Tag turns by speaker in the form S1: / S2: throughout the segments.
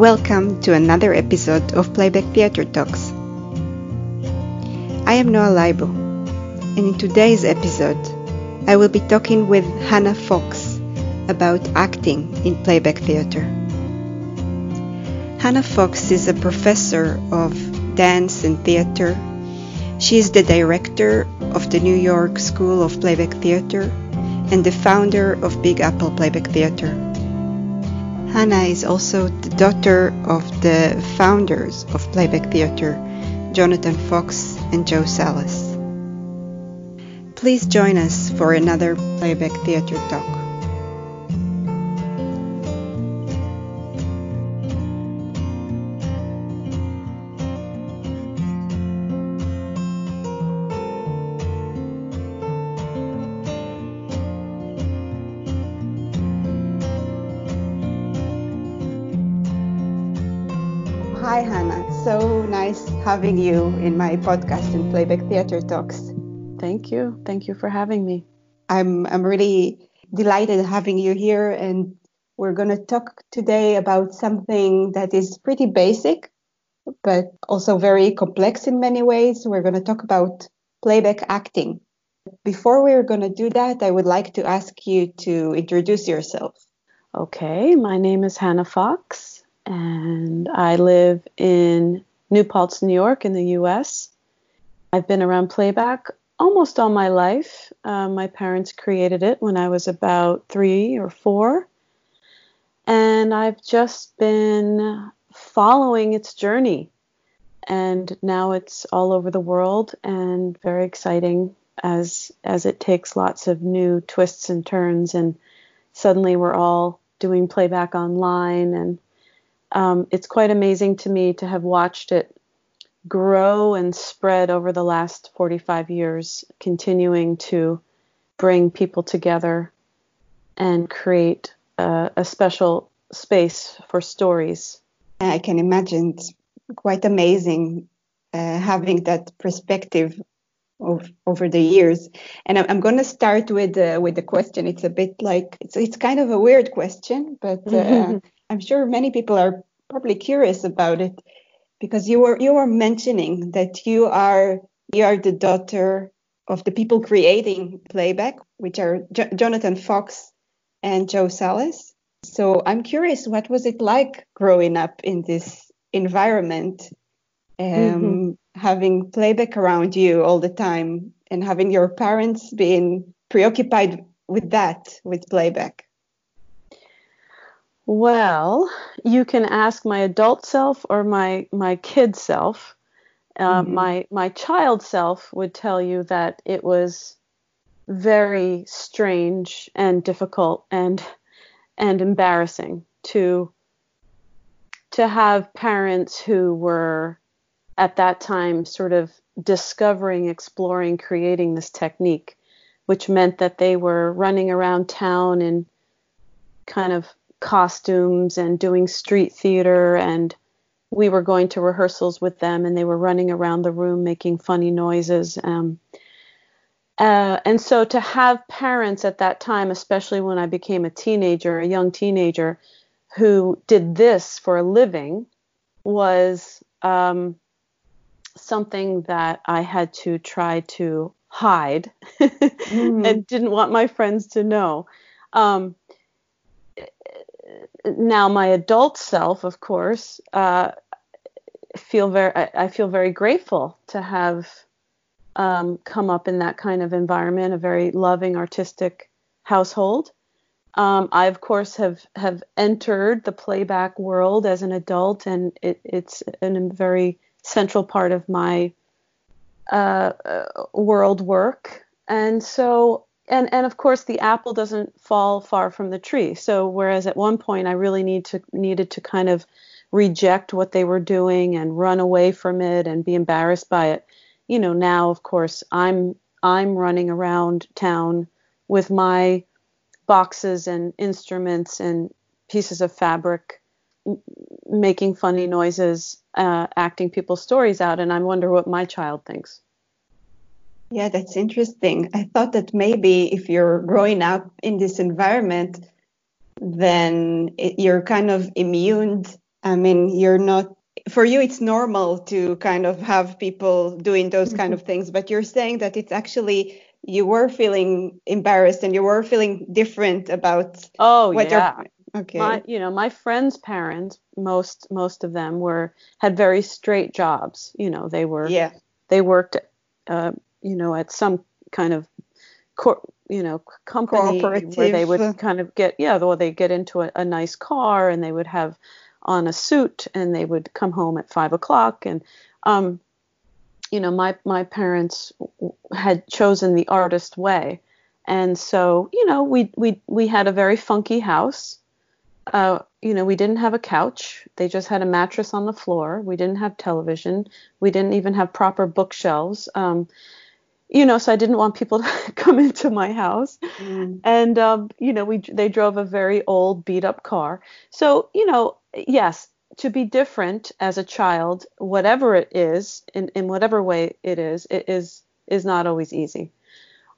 S1: Welcome to another episode of Playback Theatre Talks. I am Noah Leibo, and in today's episode, I will be talking with Hannah Fox about acting in playback theatre. Hannah Fox is a professor of dance and theatre. She is the director of the New York School of Playback Theatre and the founder of Big Apple Playback Theatre. Hannah is also the daughter of the founders of Playback Theatre, Jonathan Fox and Jo Salas. Please join us for another Playback Theatre talk. Having you in my podcast in Playback Theatre Talks.
S2: Thank you. Thank you for having me.
S1: I'm I'm really delighted having you here, and we're going to talk today about something that is pretty basic, but also very complex in many ways. We're going to talk about playback acting. Before we're going to do that, I would like to ask you to introduce yourself.
S2: Okay, my name is Hannah Fox and I live in New Paltz, New York, in the U.S. I've been around playback almost all my life. Uh, my parents created it when I was about three or four, and I've just been following its journey. And now it's all over the world and very exciting as as it takes lots of new twists and turns and suddenly we're all doing playback online and um, it's quite amazing to me to have watched it grow and spread over the last 45 years, continuing to bring people together and create a, a special space for stories.
S1: I can imagine it's quite amazing uh, having that perspective of, over the years. And I'm, I'm going to start with uh, with the question. It's a bit like it's it's kind of a weird question, but uh, I'm sure many people are probably curious about it because you were you were mentioning that you are you are the daughter of the people creating playback, which are J- Jonathan Fox and Jo Salas. So I'm curious, what was it like growing up in this environment, um, mm-hmm. having playback around you all the time, and having your parents being preoccupied with that, with playback?
S2: Well, you can ask my adult self or my my kid self. Uh, mm-hmm. My my child self would tell you that it was very strange and difficult and and embarrassing to to have parents who were at that time sort of discovering, exploring, creating this technique, which meant that they were running around town and kind of costumes and doing street theater and we were going to rehearsals with them and they were running around the room making funny noises um, uh, and so to have parents at that time especially when i became a teenager a young teenager who did this for a living was um, something that i had to try to hide mm-hmm. and didn't want my friends to know um, now my adult self, of course, uh, feel very I, feel very grateful to have um, come up in that kind of environment, a very loving artistic household. Um, I of course have have entered the playback world as an adult, and it, it's a very central part of my uh, uh, world work. And so and and of course the apple doesn't fall far from the tree. So whereas at one point I really need to needed to kind of reject what they were doing and run away from it and be embarrassed by it, you know, now of course I'm I'm running around town with my boxes and instruments and pieces of fabric making funny noises, uh, acting people's stories out, and I wonder what my child thinks.
S1: Yeah, that's interesting. I thought that maybe if you're growing up in this environment, then it, you're kind of immune. I mean, you're not for you it's normal to kind of have people doing those kind of things but you're saying that it's actually you were feeling embarrassed and you were feeling different about
S2: oh what yeah. Okay. My, you know my friends parents most most of them were had very straight jobs. You know they were
S1: yeah.
S2: they worked uh, you know at some kind of cor- you know company where they would kind of get yeah or they get into a, a nice car and they would have on a suit and they would come home at five o'clock. And um, you know my my parents had chosen the artist way. And so you know we we we had a very funky house. Uh, you know we didn't have a couch. They just had a mattress on the floor. We didn't have television. We didn't even have proper bookshelves. Um, you know, so I didn't want people to come into my house. Mm. And um, you know, we they drove a very old, beat up car. So you know, yes, to be different as a child, whatever it is, in in whatever way it is, it is is not always easy.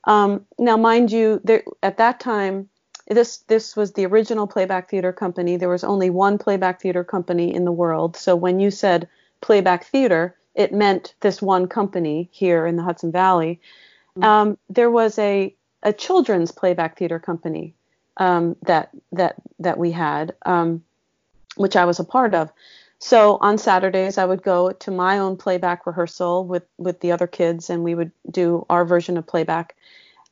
S2: Um, now, mind you, there at that time, this this was the original playback theater company. There was only one playback theater company in the world. So when you said playback theater, it meant this one company here in the Hudson Valley. Mm-hmm. Um, there was a a children's playback theater company um, that that that we had, um, which I was a part of. So on Saturdays, I would go to my own playback rehearsal with with the other kids, and we would do our version of playback.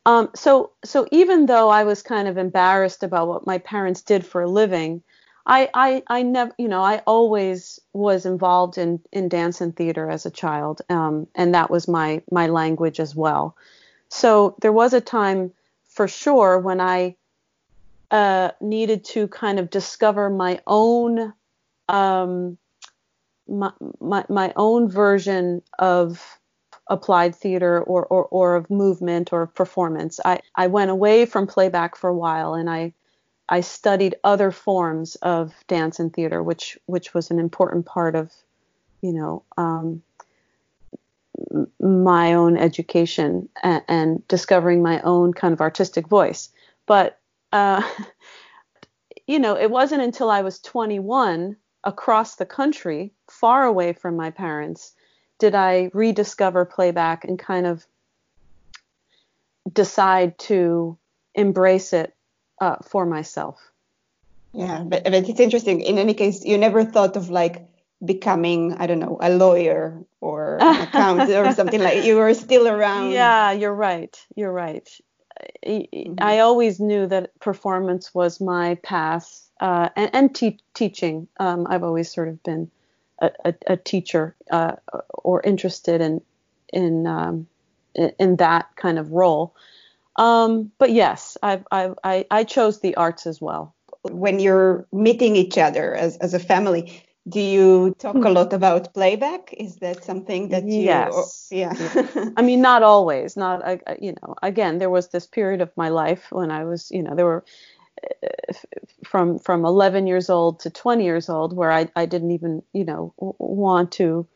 S2: Um, so so even though I was kind of embarrassed about what my parents did for a living, I, I, I never, you know, I always was involved in, in dance and theater as a child, um, and that was my, my language as well. So there was a time for sure when I uh, needed to kind of discover my own, um, my, my, my own version of applied theater or, or, or of movement or performance. I, I went away from playback for a while and I I studied other forms of dance and theater, which which was an important part of, you know, um, my own education and, and, discovering my own kind of artistic voice. But uh, you know, it wasn't until I was 21 across the country, far away from my parents, did I rediscover playback and kind of decide to embrace it uh, for myself.
S1: Yeah, but, but it's interesting. In any case, you never thought of like becoming, I don't know, a lawyer or an accountant or something like. You were still around.
S2: Yeah, you're right. You're right. Mm-hmm. I always knew that performance was my path, uh, and, and te- teaching. Um, I've always sort of been a, a, a teacher uh, or interested in in um, in that kind of role. Um, but yes, I've, I've, I, I chose the arts as well.
S1: When you're meeting each other as, as a family, do you talk a lot about playback? Is that something that you?
S2: Yes. yeah. I mean, not always. Not I, you know. Again, there was this period of my life when I was, you know, there were uh, from from 11 years old to 20 years old where I I didn't even you know want to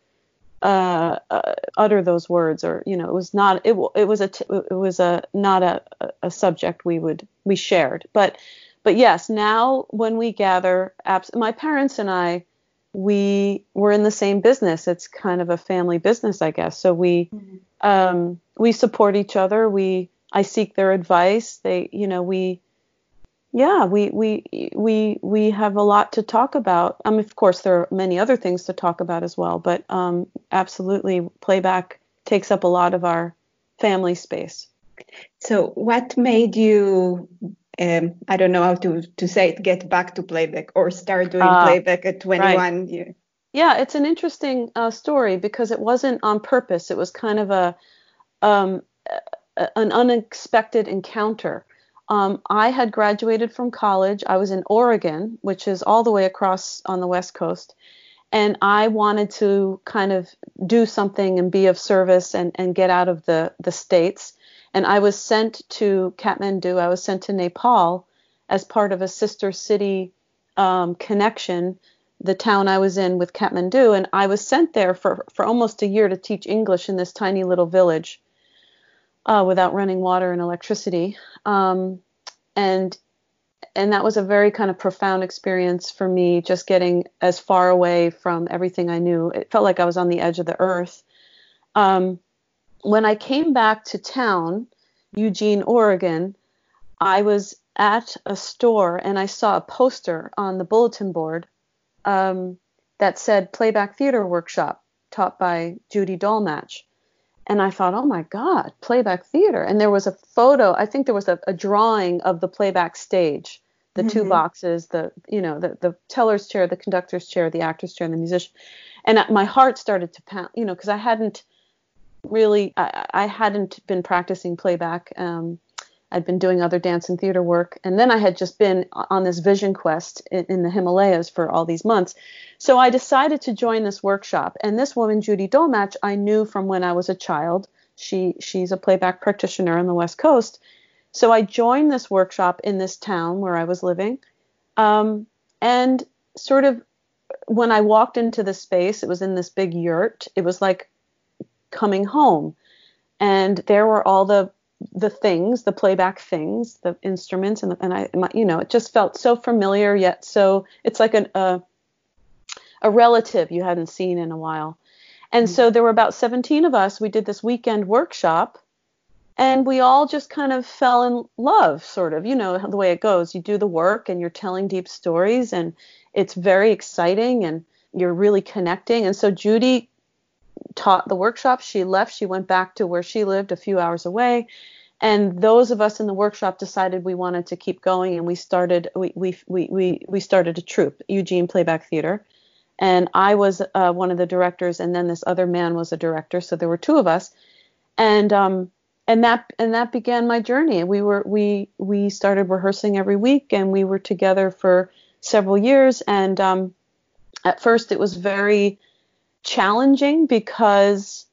S2: uh, uh, utter those words, or you know, it was not it, it was a t- it was a not a, a subject we would we shared, but but yes, now when we gather, abs- my parents and I, we were in the same business. It's kind of a family business, I guess. So we mm-hmm. um, we support each other. We I seek their advice. They you know we yeah, we we we we have a lot to talk about. Um, of course, there are many other things to talk about as well, but um, absolutely, playback takes up a lot of our family space.
S1: So, what made you? Um, I don't know how to to say it. Get back to playback or start doing uh, playback at 21. Right.
S2: Yeah, it's an interesting uh, story because it wasn't on purpose. It was kind of a um, an unexpected encounter. Um, I had graduated from college. I was in Oregon, which is all the way across on the West Coast. And I wanted to kind of do something and be of service and, and get out of the, the States. And I was sent to Kathmandu, I was sent to Nepal as part of a sister city um, connection, the town I was in with Kathmandu. And I was sent there for, for almost a year to teach English in this tiny little village uh, without running water and electricity. Um, and and that was a very kind of profound experience for me, just getting as far away from everything I knew. It felt like I was on the edge of the earth. Um, when I came back to town, Eugene, Oregon, I was at a store and I saw a poster on the bulletin board um, that said Playback Theater Workshop taught by Judy Dolmatch. And I thought, oh my God, playback theater. And there was a photo, I think there was a, a drawing of the playback stage, the mm-hmm. two boxes, the, you know, the, the teller's chair, the conductor's chair, the actor's chair, and the musician. And my heart started to pound, you know, because I hadn't really, I, I, hadn't been practicing playback. Um, I'd been doing other dance and theater work. And then I had just been on this vision quest in, in, the Himalayas for all these months. So I decided to join this workshop. And this woman, Judy Dolmatch, I knew from when I was a child. She she's a playback practitioner on the West Coast. So I joined this workshop in this town where I was living. Um, and sort of when I walked into the space, it was in this big yurt. It was like coming home. And there were all the the things, the playback things, the instruments, and, the, and I, my, you know, it just felt so familiar yet so it's like an, a a relative you hadn't seen in a while. And mm-hmm. so there were about 17 of us. We did this weekend workshop, and we all just kind of fell in love, sort of. You know the way it goes. You do the work, and you're telling deep stories, and it's very exciting, and you're really connecting. And so Judy taught the workshop. She left. She went back to where she lived a few hours away. And those of us in the workshop decided we wanted to keep going, and we started we we we we, started a troupe, Eugene Playback Theater, and I was uh, one of the directors, and then this other man was a director. So there were two of us, and um, and that and that began my journey. We were we we started rehearsing every week, and we were together for several years. And um, at first, it was very challenging because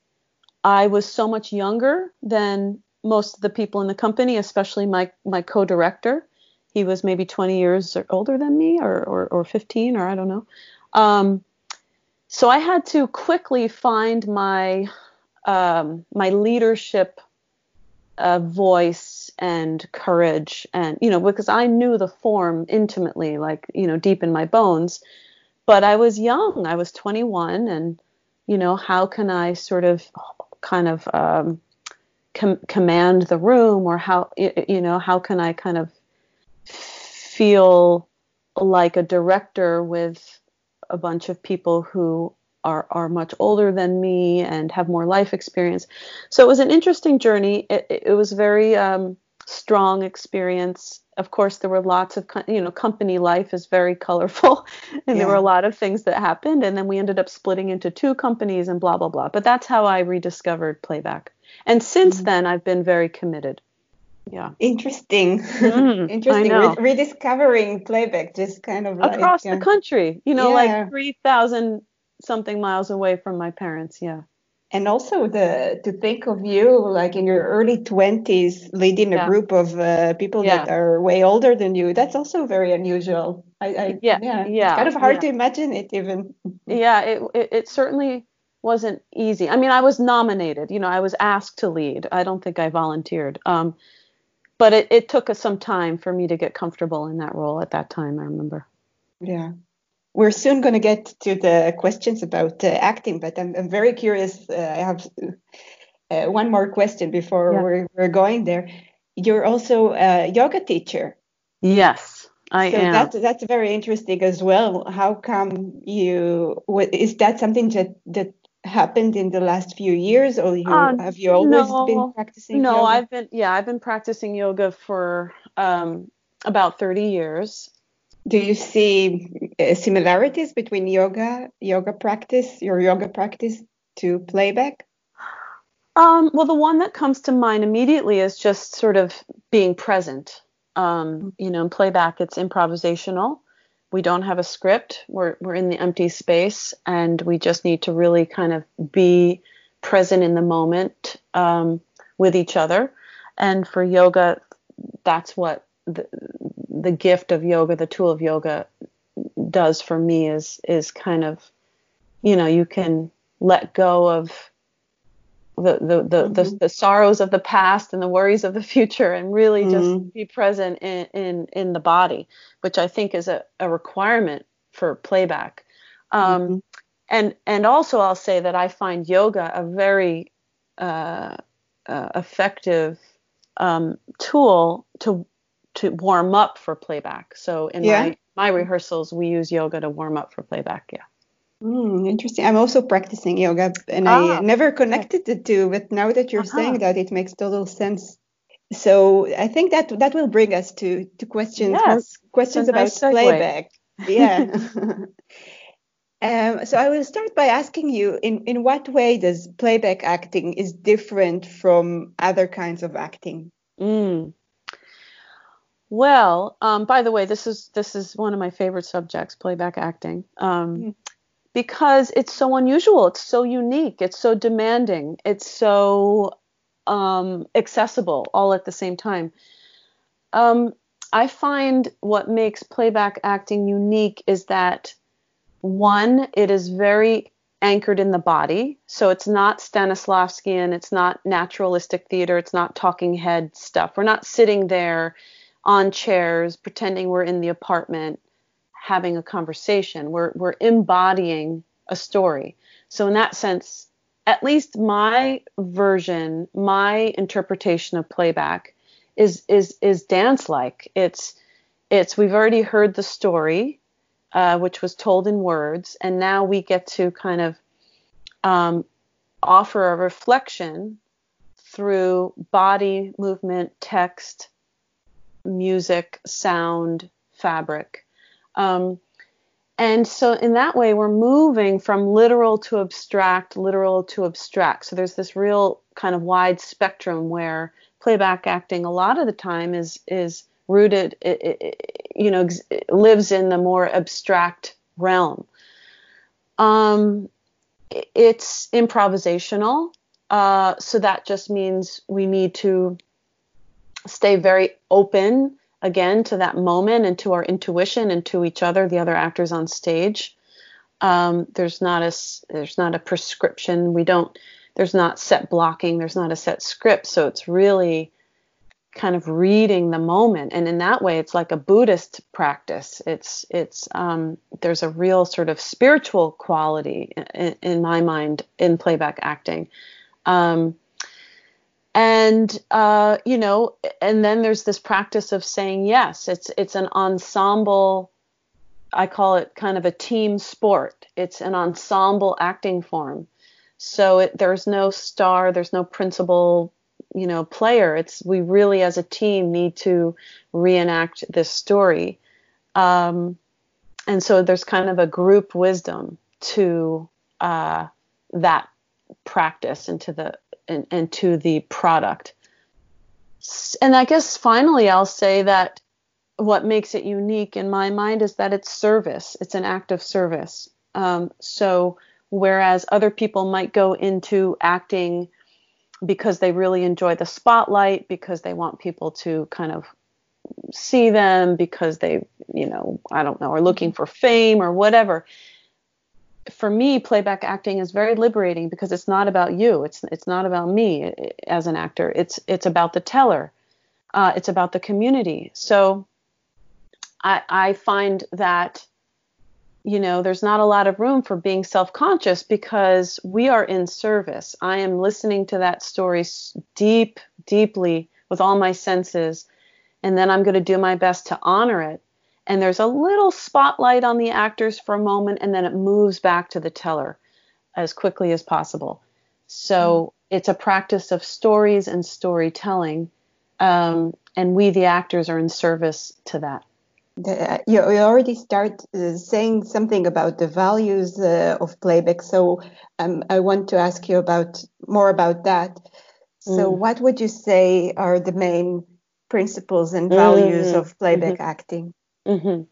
S2: I was so much younger than most of the people in the company, especially my my co-director. He was maybe 20 years older than me, or or, or 15, or I don't know. Um, so I had to quickly find my um, my leadership uh, voice and courage, and you know, because I knew the form intimately, like you know, deep in my bones but I was young. I was 21, and you know, how can I sort of, kind of um, com- command the room, or how you know, how can I kind of feel like a director with a bunch of people who are are much older than me and have more life experience. So it was an interesting journey. It, it was very um, strong experience. Of course there were lots of you know company life is very colorful and yeah. there were a lot of things that happened and then we ended up splitting into two companies and blah blah blah. But that's how i rediscovered playback. And since mm-hmm. then i've been very committed. Yeah.
S1: Interesting. Mm, interesting. Re- rediscovering playback just kind of
S2: across like, the country you know yeah. like 3000 something miles away from my parents. Yeah
S1: and also the to think of you like in your early 20s leading yeah. a group of uh, people yeah. that are way older than you that's also very unusual. I, I yeah, yeah yeah it's kind of hard to imagine it even.
S2: Yeah it, it, it certainly wasn't easy. I mean i was nominated you know i was asked to lead. I don't think i volunteered. Um, but it, it took us some time for me to get comfortable in that role at that time i remember.
S1: Yeah we're soon going to get to the questions about uh, acting, but I'm, I'm, very curious. Uh, I have uh, one more question before yeah. we're, we're, going there. You're also a yoga teacher.
S2: Yes, I
S1: so
S2: am.
S1: That's, that's very interesting as well. How come you, what, is that something that, that happened in the last few years or you, uh, have you always no, been practicing yoga?
S2: no
S1: yoga?
S2: i've been yeah i've been practicing yoga for um, about 30 years
S1: do you see uh, similarities between yoga, yoga practice, your yoga practice to playback?
S2: Um, well, the one that comes to mind immediately is just sort of being present. Um, you know, in playback, it's improvisational. We don't have a script. We're we're in the empty space, and we just need to really kind of be present in the moment um, with each other. And for yoga, that's what the, the gift of yoga, the tool of yoga does for me is is kind of you know, you can let go of the the the, mm-hmm. the, the, sorrows of the past and the worries of the future and really mm-hmm. just be present in, in in the body which i think is a, a requirement for playback um, mm-hmm. and and also i'll say that i find yoga a very uh, uh, effective um, tool to to warm up for playback so in yeah. my my rehearsals we use yoga to warm up for playback yeah
S1: Mm, interesting. I'm also practicing yoga, and ah, I never connected the two, but now that you're uh-huh. saying that, it makes total sense. So I think that that will bring us to to questions yes, questions about nice playback. Yeah. um, so I will start by asking you in in what way does playback acting is different from other kinds of acting?
S2: Mm. Well, um, by the way, this is this is one of my favorite subjects, playback acting. Um, mm because it's so unusual, it's so unique, it's so demanding, it's so um, accessible all at the same time. Um, I find what makes playback acting unique is that one, it is very anchored in the body. So it's not Stanislavskian, it's not naturalistic theater, it's not talking head stuff. We're not sitting there on chairs pretending we're in the apartment having a conversation. We're we're embodying a story. So in that sense, at least my version, my interpretation of playback is is is dance like. It's it's we've already heard the story, uh, which was told in words, and now we get to kind of um, offer a reflection through body movement, text, music, sound, fabric. Um, and so in that way, we're moving from literal to abstract, literal to abstract. So there's this real kind of wide spectrum where playback acting a lot of the time is is rooted, you know, lives in the more abstract realm. Um, it's improvisational, uh, so that just means we need to stay very open again to that moment and to our intuition and to each other, the other actors on stage. Um, there's not a there's not a prescription. We don't there's not set blocking. There's not a set script. So it's really kind of reading the moment, and in that way, it's like a Buddhist practice. It's it's um, there's a real sort of spiritual quality in, in my mind in playback acting. Um, and uh, you know and then there's this practice of saying yes. It's it's an ensemble i call it kind of a team sport. It's an ensemble acting form. So it, there's no star there's no principal you know player. It's we really as a team need to reenact this story. Um, and so there's kind of a group wisdom to uh, that practice and to the and, and to the product. And I guess finally, I'll say that what makes it unique in my mind is that it's service. It's an act of service. Um, so whereas other people might go into acting because they really enjoy the spotlight, because they want people to kind of see them, because they, you know, I don't know, are looking for fame or whatever for me, playback acting is very liberating because it's not about you. It's it's not about me as an actor. It's it's about the teller. Uh, it's about the community. So I I find that you know there's not a lot of room for being self-conscious because we are in service. I am listening to that story deep deeply with all my senses, and then I'm going to do my best to honor it and there's a little spotlight on the actors for a moment and then it moves back to the teller as quickly as possible so mm. it's a practice of stories and storytelling um, and we the actors are in service to that
S1: the, uh, you, you, already start uh, saying something about the values uh, of playback so um, i want to ask you about more about that so mm. what would you say are the main principles and values mm-hmm. of playback mm-hmm. acting
S2: Mm-hmm.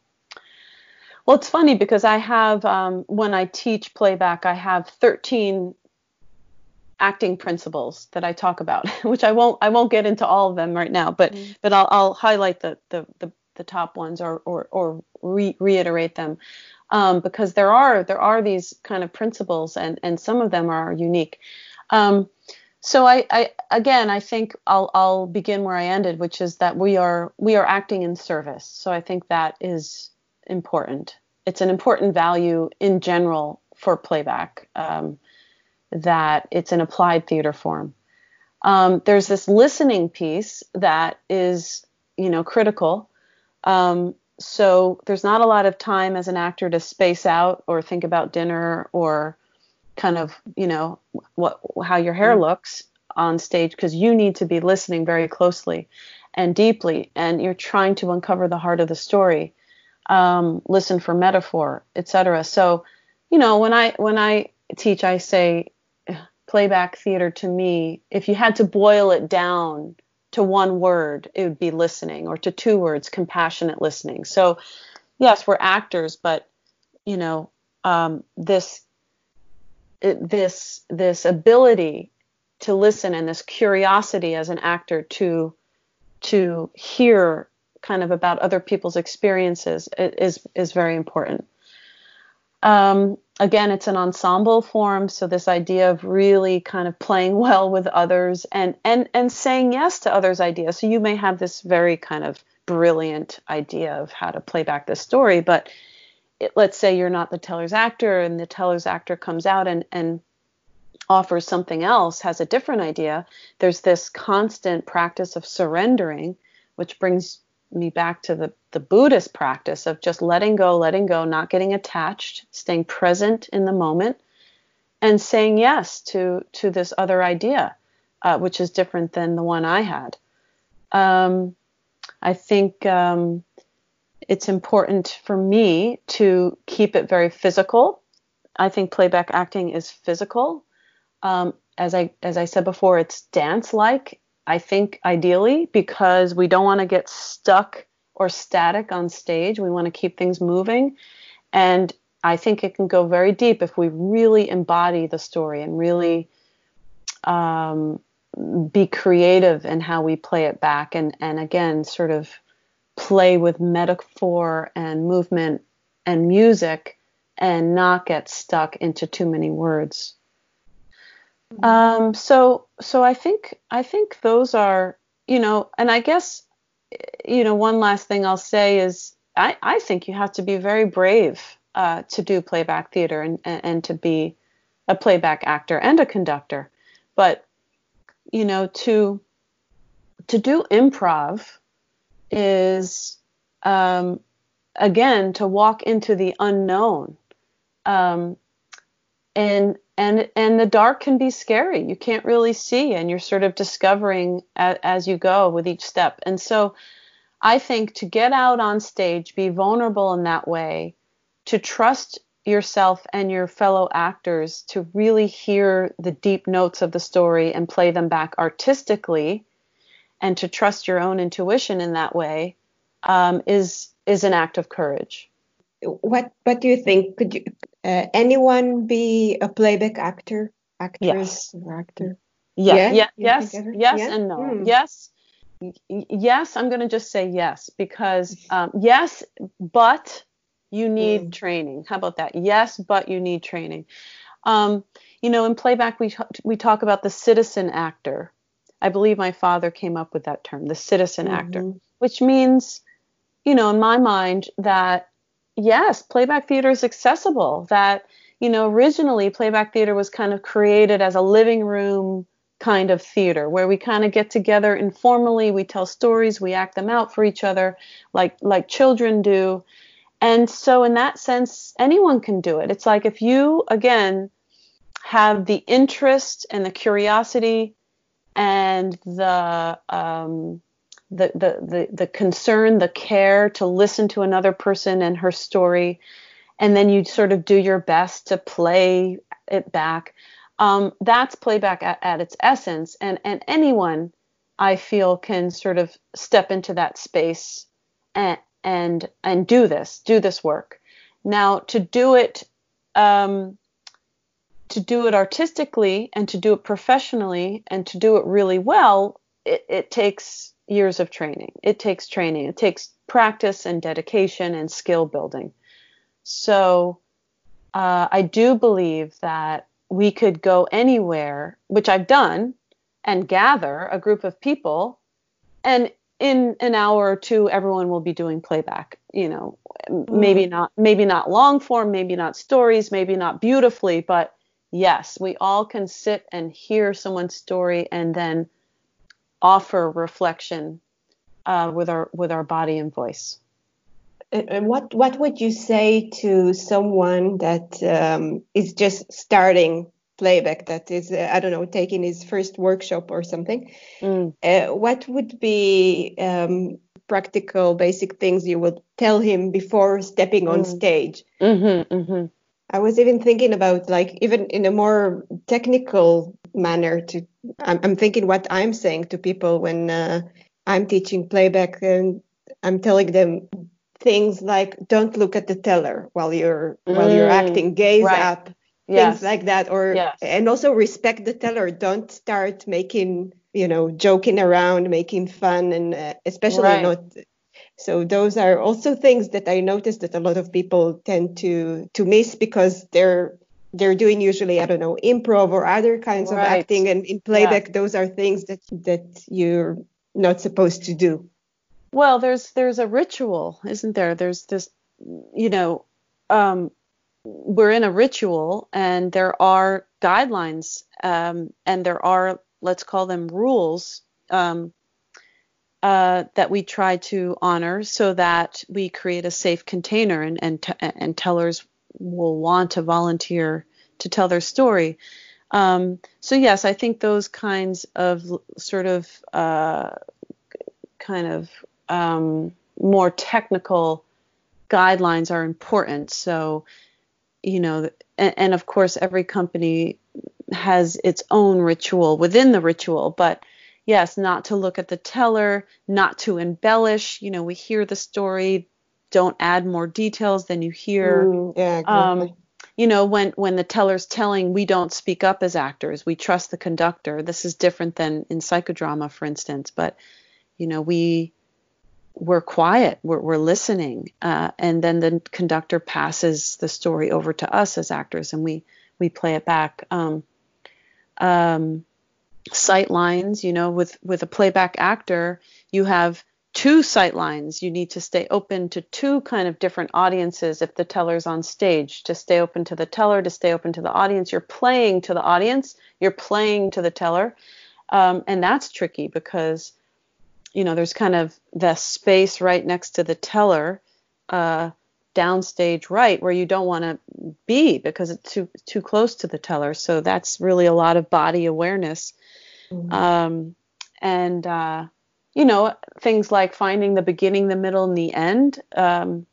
S2: Well, it's funny because I have, um, when I teach playback, I have 13 acting principles that I talk about, which I won't, I won't get into all of them right now, but, mm-hmm. but I'll, I'll highlight the, the, the, the top ones or, or, or re- reiterate them. Um, because there are, there are these kind of principles and, and some of them are unique. Um, so I, I again I think I'll I'll begin where I ended, which is that we are we are acting in service. So I think that is important. It's an important value in general for playback um, that it's an applied theater form. Um, there's this listening piece that is you know critical. Um, so there's not a lot of time as an actor to space out or think about dinner or kind of you know what how your hair mm. looks on stage because you need to be listening very closely and deeply and you're trying to uncover the heart of the story um, listen for metaphor etc so you know when i when i teach i say playback theater to me if you had to boil it down to one word it would be listening or to two words compassionate listening so yes we're actors but you know um, this this this ability to listen and this curiosity as an actor to to hear kind of about other people's experiences is is very important. Um, again, it's an ensemble form, so this idea of really kind of playing well with others and and and saying yes to others' ideas. So you may have this very kind of brilliant idea of how to play back this story, but it, let's say you're not the teller's actor and the teller's actor comes out and, and offers something else, has a different idea, there's this constant practice of surrendering, which brings me back to the, the Buddhist practice of just letting go, letting go, not getting attached, staying present in the moment, and saying yes to to this other idea, uh, which is different than the one I had. Um, I think um, it's important for me to keep it very physical. I think playback acting is physical. Um, as I as I said before, it's dance like. I think ideally because we don't want to get stuck or static on stage. We want to keep things moving, and I think it can go very deep if we really embody the story and really um, be creative in how we play it back, and and again, sort of play with metaphor and movement and music and not get stuck into too many words. Um, so so I think I think those are you know, and I guess you know one last thing I'll say is I, I think you have to be very brave uh, to do playback theater and, and, and to be a playback actor and a conductor, but you know to to do improv is um, again to walk into the unknown. Um, and and and the dark can be scary. You can't really see and you're sort of discovering as you go with each step. And so i think to get out on stage be vulnerable in that way to trust yourself and your fellow actors to really hear the deep notes of the story and play them back artistically and to trust your own intuition in that way um, is is an act of courage.
S1: What What do you think? Could you, uh, anyone be a playback actor, actress, yes. or actor?
S2: Yeah, yeah, yeah yes, yes, yeah? and no. Hmm. Yes, yes. I'm going to just say yes because um, yes, but you need hmm. training. How about that? Yes, but you need training. Um, you know, in playback, we we talk about the citizen actor. I believe my father came up with that term, the citizen mm-hmm. actor, which means, you know, in my mind, that yes, playback theater is accessible. That, you know, originally playback theater was kind of created as a living room kind of theater where we kind of get together informally, we tell stories, we act them out for each other like like children do. And so in that sense, anyone can do it. It's like if you again have the interest and the curiosity and the um, the, the, the, the concern, the care to listen to another person and her story, and then you sort of do your best to play it back. Um, that's playback at, at its essence, and and anyone I feel can sort of step into that space and and and do this, do this work. Now to do it um, to do it artistically and to do it professionally and to do it really well, it, it takes years of training. It takes training. It takes practice and dedication and skill building. So uh, I do believe that we could go anywhere, which I've done, and gather a group of people and in an hour or two everyone will be doing playback you know mm. maybe not maybe not long form maybe not stories maybe not beautifully but yes we all can sit and hear someone's story and then offer reflection uh, with our with our body and voice
S1: and what what would you say to someone that um, is just starting playback that is uh, i don't know taking his first workshop or something mm. uh, what would be um, practical basic things you would tell him before stepping on mm. stage mm-hmm, mm-hmm. I was even thinking about like even in a more technical manner to i'm, I'm thinking what i'm saying to people when uh, i'm teaching playback and i'm telling them things like don't look at the teller while you're mm. while you're mm. acting gaze right. up yes. things like that or yes. and also respect the teller don't start making you know joking around making fun and uh, especially right. not so those are also things that i noticed that a lot of people tend to to miss because they're they're doing usually i don't know improv or other kinds right. of acting and in playback yeah. those are things that that you're not supposed to do
S2: well there's there's a ritual isn't there there's this you know um we're in a ritual and there are guidelines um, and there are let's call them rules um, uh, that we try to honor so that we create a safe container and and, t- and tellers will want to volunteer to tell their story. Um, so yes i think those kinds of sort of uh, kind of um, more technical guidelines are important. So you know, and, and of course, every company has its own ritual within the ritual, but yes, not to look at the teller, not to embellish. You know, we hear the story, don't add more details than you hear. Mm, yeah, exactly. Um, you know, when when the teller's telling, we don't speak up as actors. We trust the conductor. This is different than in psychodrama, for instance. But you know, we we're quiet, we're, we're listening, uh, and then the conductor passes the story over to us as actors, and we we play it back. Um, um, sight lines, you know, with with a playback actor, you have two sight lines. You need to stay open to two kind of different audiences. If the teller's on stage, to stay open to the teller, to stay open to the audience. You're playing to the audience, you're playing to the teller, um, and that's tricky because you know, there's kind of the space right next to the teller, uh, downstage right, where you don't want to be because it's too too close to the teller. So that's really a lot of body awareness, mm-hmm. um, and uh, you know, things like finding the beginning, the middle, and the end. Um,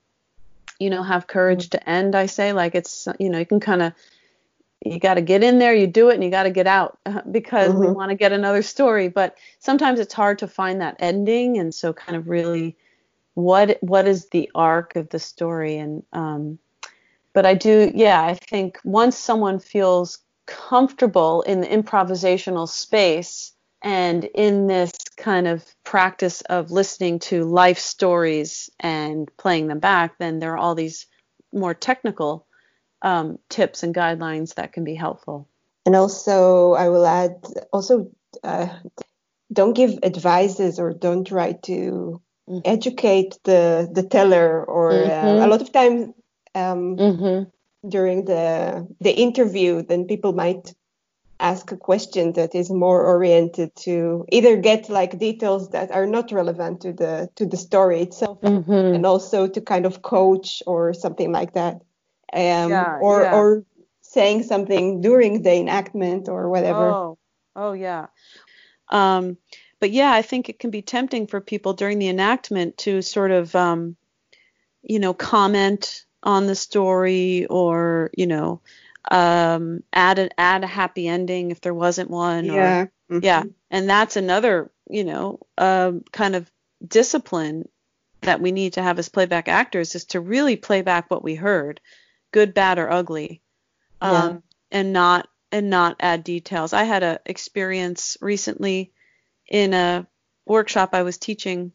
S2: you know, have courage mm-hmm. to end. I say, like it's you know, you can kind of you got to get in there, you do it, and you got to get out because mm-hmm. we want to get another story. But sometimes it's hard to find that ending, and so kind of really, what what is the arc of the story? And um, but I do, yeah, I think once someone feels comfortable in the improvisational space and in this kind of practice of listening to life stories and playing them back, then there are all these more technical um, tips and guidelines that can be helpful.
S1: And also, I will add also uh, don't give advices or don't try to mm-hmm. educate the the teller or mm-hmm. uh, a lot of times um, mm-hmm. during the the interview, then people might ask a question that is more oriented to either get like details that are not relevant to the to the story itself mm-hmm. and also to kind of coach or something like that um, yeah, or yeah. or saying something during the enactment or whatever.
S2: Oh, oh yeah. Um, but yeah, I think it can be tempting for people during the enactment to sort of, um, you know, comment on the story or you know, um, add a add a happy ending if there wasn't one. Yeah. Or, mm-hmm. Yeah, and that's another you know um, kind of discipline that we need to have as playback actors is to really play back what we heard good, bad, or ugly, um, yeah. and not and not add details. I had a experience recently in a workshop I was teaching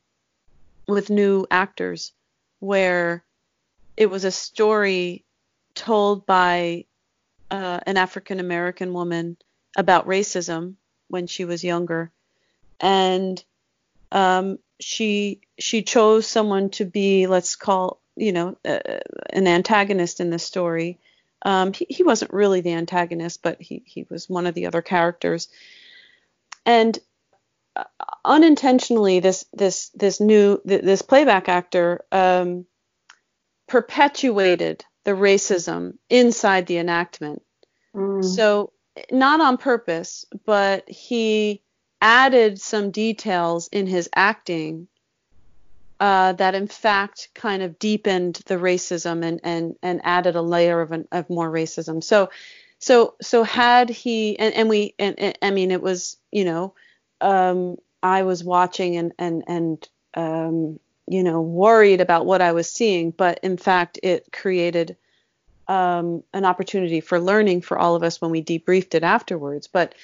S2: with new actors where it was a story told by uh, an African American woman about racism when she was younger, and um, she she chose someone to be let's call you know uh, an antagonist in the story. Um, he, he wasn't really the antagonist, but he he was one of the other characters, and unintentionally this this this new this playback actor um, perpetuated the racism inside the enactment. Mm. So not on purpose, but he added some details in his acting uh, that in fact kind of deepened the racism and and and added a layer of an, of more racism. So so so had he and, and we and, and I mean it was you know um, I was watching and and and um, you know worried about what I was seeing, but in fact it created um, an opportunity for learning for all of us when we debriefed it afterwards. But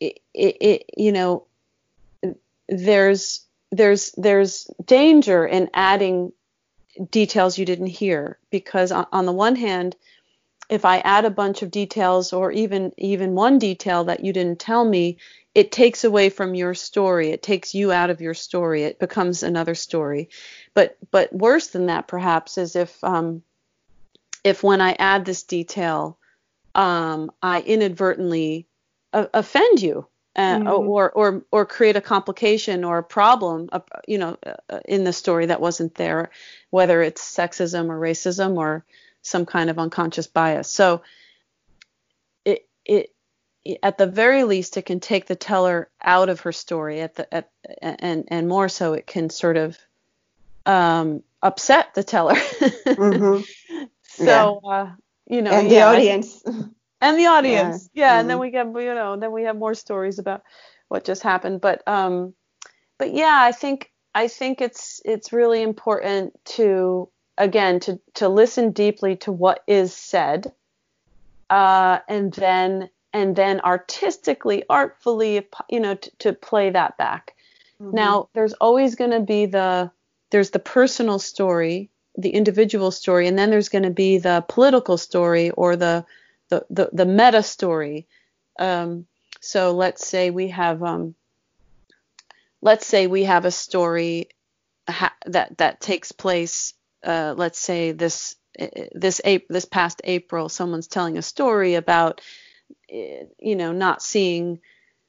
S2: it, it, it you know there's there's there's danger in adding details you didn't hear because on, on, the one hand if i add a bunch of details or even even one detail that you didn't tell me it takes away from your story. It takes you out of your story. It becomes another story. But but worse than that perhaps is if um if when i add this detail um i inadvertently uh, offend you uh, mm-hmm. or or or create a complication or a problem, uh, you know, uh, in the story that wasn't there, whether it's sexism or racism or some kind of unconscious bias. So it it at the very least it can take the teller out of her story at the at and and more so it can sort of um, upset the teller. mm-hmm. So yeah. uh, you know,
S1: and the yeah, audience.
S2: and the audience yeah, yeah mm-hmm. and then mm-hmm. we get you know then we have more stories about what just happened but um but yeah i think i think it's it's really important to again to to listen deeply to what is said uh and then and then artistically artfully you know to, to play that back mm-hmm. now there's always going to be the there's the personal story the individual story and then there's going to be the political story or the the the, the meta story. Um, so let's say we have um, let's say we have a story ha- that that takes place. Uh, let's say this this this past April, someone's telling a story about you know not seeing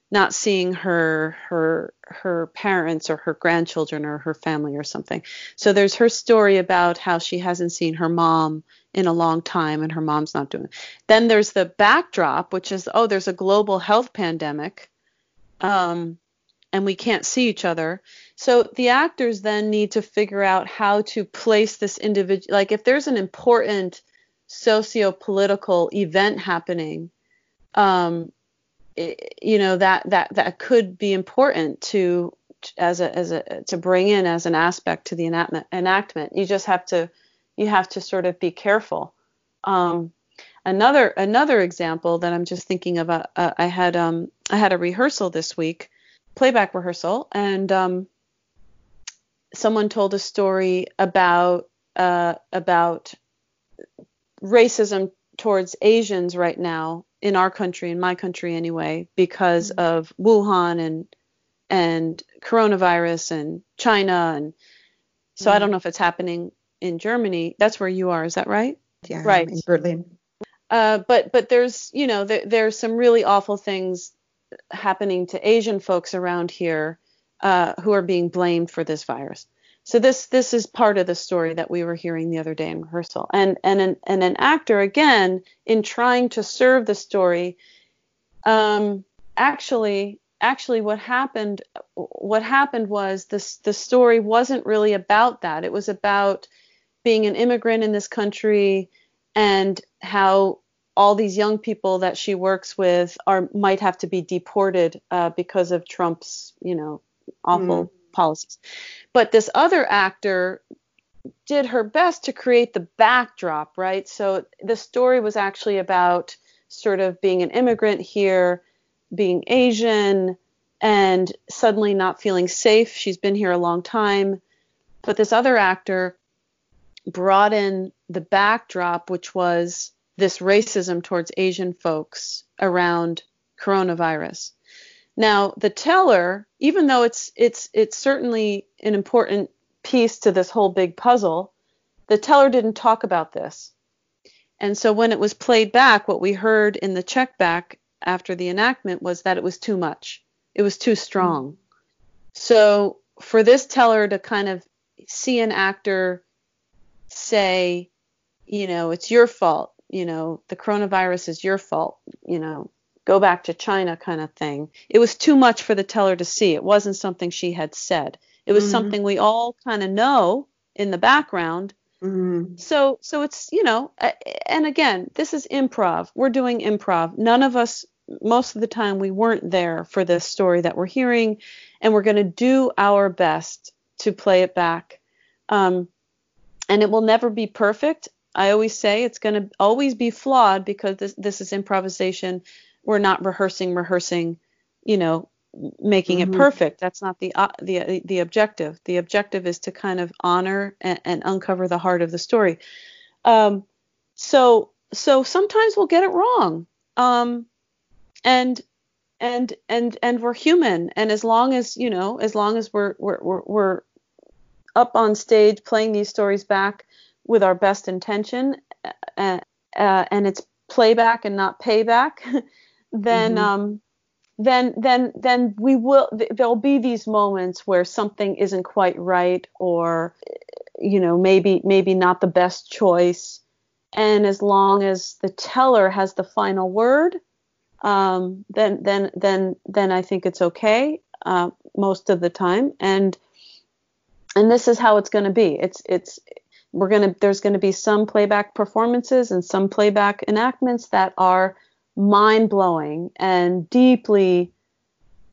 S2: not seeing her her her parents or her grandchildren or her family or something. So there's her story about how she hasn't seen her mom in a long time and her mom's not doing it. Then there's the backdrop, which is oh, there's a global health pandemic. Um, and we can't see each other. So the actors then need to figure out how to place this individual like if there's an important socio-political event happening, um, you know that that that could be important to as a as a to bring in as an aspect to the enactment enactment you just have to you have to sort of be careful um, another another example that i'm just thinking of uh, uh, i had um i had a rehearsal this week playback rehearsal and um someone told a story about uh about racism towards asians right now in our country, in my country anyway, because mm-hmm. of Wuhan and and coronavirus and China and so mm-hmm. I don't know if it's happening in Germany. That's where you are, is that right?
S1: Yeah,
S2: right.
S1: In Berlin.
S2: Uh, but but there's you know there, there's some really awful things happening to Asian folks around here uh, who are being blamed for this virus. So this this is part of the story that we were hearing the other day in rehearsal. And and an and an actor again in trying to serve the story, um, actually actually what happened what happened was this the story wasn't really about that. It was about being an immigrant in this country and how all these young people that she works with are might have to be deported uh, because of Trump's you know awful mm policies. But this other actor did her best to create the backdrop, right? So the story was actually about sort of being an immigrant here, being Asian, and suddenly not feeling safe. She's been here a long time. But this other actor brought in the backdrop, which was this racism towards Asian folks around coronavirus. Now, the teller, even though it's it's it's certainly an important piece to this whole big puzzle, the teller didn't talk about this. And so when it was played back, what we heard in the check back after the enactment was that it was too much. It was too strong. Mm-hmm. So for this teller to kind of see an actor say, you know, it's your fault, you know, the coronavirus is your fault, you know, go back to China kind of thing. It was too much for the teller to see. It wasn't something she had said. It was mm-hmm. something we all kind of know in the background. Mm-hmm. So so it's, you know, and again, this is improv. We're doing improv. None of us most of the time we weren't there for this story that we're hearing and we're going to do our best to play it back. Um, and it will never be perfect. I always say it's going to always be flawed because this this is improvisation. We're not rehearsing, rehearsing, you know, making mm-hmm. it perfect. That's not the uh, the the objective. The objective is to kind of honor and, and uncover the heart of the story. Um, so so sometimes we'll get it wrong. Um, and and and and we're human and as long as you know as long as we're we're we're, we're up on stage playing these stories back with our best intention uh, uh, and it's playback and not payback then mm-hmm. um then then then we will there'll be these moments where something isn't quite right or you know maybe maybe not the best choice and as long as the teller has the final word um, then then then then I think it's okay uh, most of the time. And and this is how it's going to be. It's it's we're gonna there's going to be some playback performances and some playback enactments that are mind blowing and deeply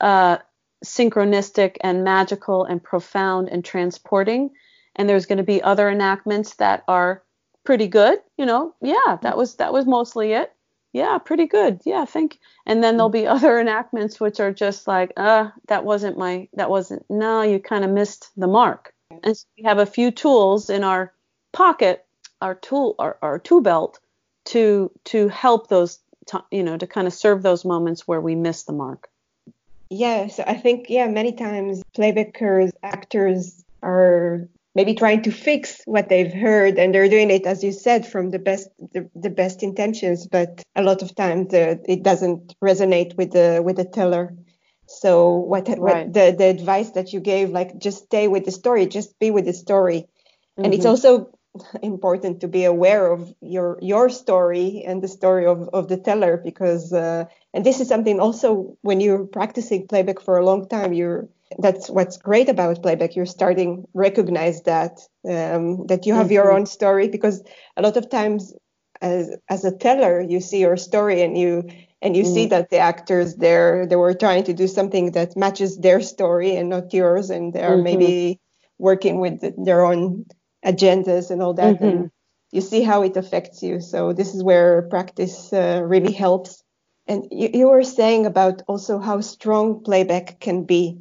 S2: uh, synchronistic and magical and profound and transporting. And there's going to be other enactments that are pretty good. You know, yeah, that was that was mostly it yeah, pretty good. Yeah, thank. And then there'll be other enactments which are just like, uh, that wasn't my, that wasn't. No, you kind of missed the mark. And so we have a few tools in our pocket, our tool, our, our tool belt, to to help those, t- you know, to kind of serve those moments where we miss the mark.
S1: Yeah, so I think yeah, many times playbackers, actors are maybe trying to fix what they've heard and they're doing it as you said from the best the, the best intentions but a lot of times the, it doesn't resonate with the with the teller so what, right. the the advice that you gave like just stay with the story just be with the story mm-hmm. and it's mm-hmm. also important to be aware of your your story and the story of, of the teller because uh, and this is something also when you're practicing playback for a long time you're that's what's great about playback. You're starting recognize that um, that you have mm-hmm. your own story because a lot of times as as a teller you see your story and you and you mm. see that the actors there they were trying to do something that matches their story and not yours and they are mm-hmm. maybe working with their own agendas and all that mm-hmm. and you see how it affects you so this is where practice uh, really helps and you, you were saying about also how strong playback can be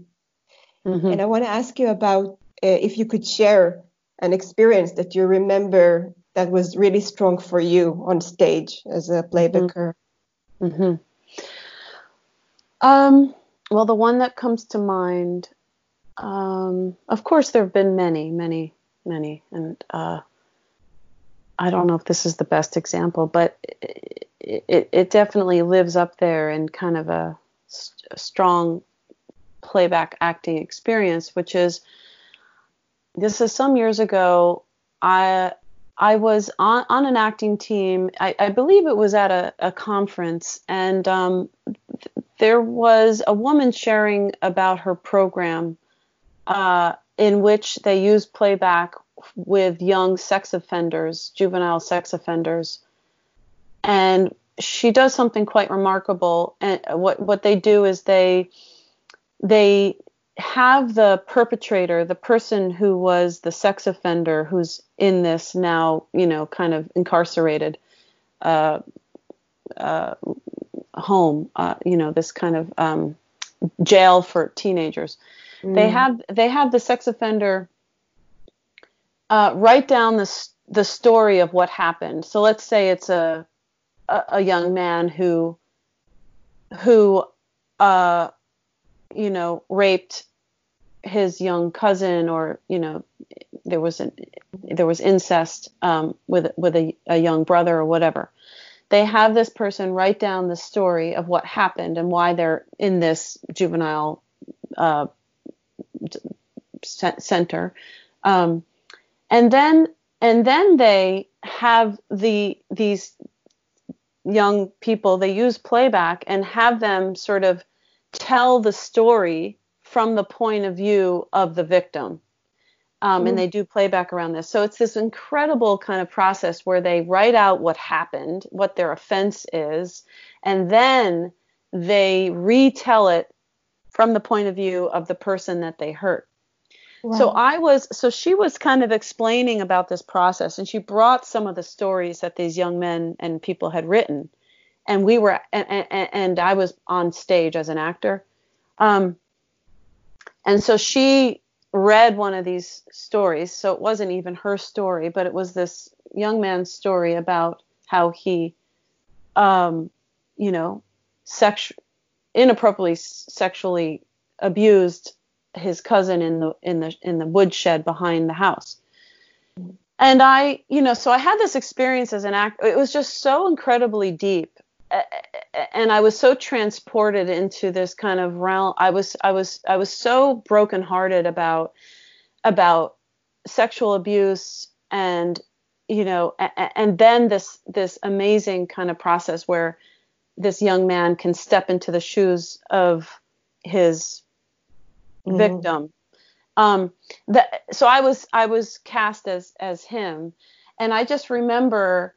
S1: Mm-hmm. And I want to ask you about uh, if you could share an experience that you remember that was really strong for you on stage as a playbacker. Mm-hmm. mm-hmm.
S2: Um, well, the one that comes to mind, um, of course, there have been many, many, many, and uh, I don't know if this is the best example, but it, it, it definitely lives up there in kind of a, a strong playback acting experience, which is this is some years ago. I I was on, on an acting team. I, I believe it was at a, a conference, and um, th- there was a woman sharing about her program uh, in which they use playback with young sex offenders, juvenile sex offenders. And she does something quite remarkable. And what, what they do is they they have the perpetrator, the person who was the sex offender who's in this now, you know, kind of incarcerated uh, uh, home, uh, you know, this kind of um, jail for teenagers. Mm. They have they have the sex offender uh, write down the the story of what happened. So let's say it's a a, a young man who who uh, you know, raped his young cousin or you know there was an, there was incest um, with with a, a young brother or whatever they have this person write down the story of what happened and why they're in this juvenile uh, center um, and then and then they have the these young people they use playback and have them sort of tell the story from the point of view of the victim. Um, mm. And they do playback around this. So it's this incredible kind of process where they write out what happened, what their offense is, and then they retell it from the point of view of the person that they hurt. Wow. So I was, so she was kind of explaining about this process, and she brought some of the stories that these young men and people had written, and we were, and, and, and I was on stage as an actor. Um, and so she read one of these stories. So it wasn't even her story, but it was this young man's story about how he, um, you know, sex inappropriately sexually abused his cousin in the in the in the woodshed behind the house. And I, you know, so I had this experience as an actor. It was just so incredibly deep and I was so transported into this kind of realm. I was I was I was so brokenhearted about about sexual abuse and you know and then this this amazing kind of process where this young man can step into the shoes of his mm-hmm. victim um that so i was i was cast as as him and i just remember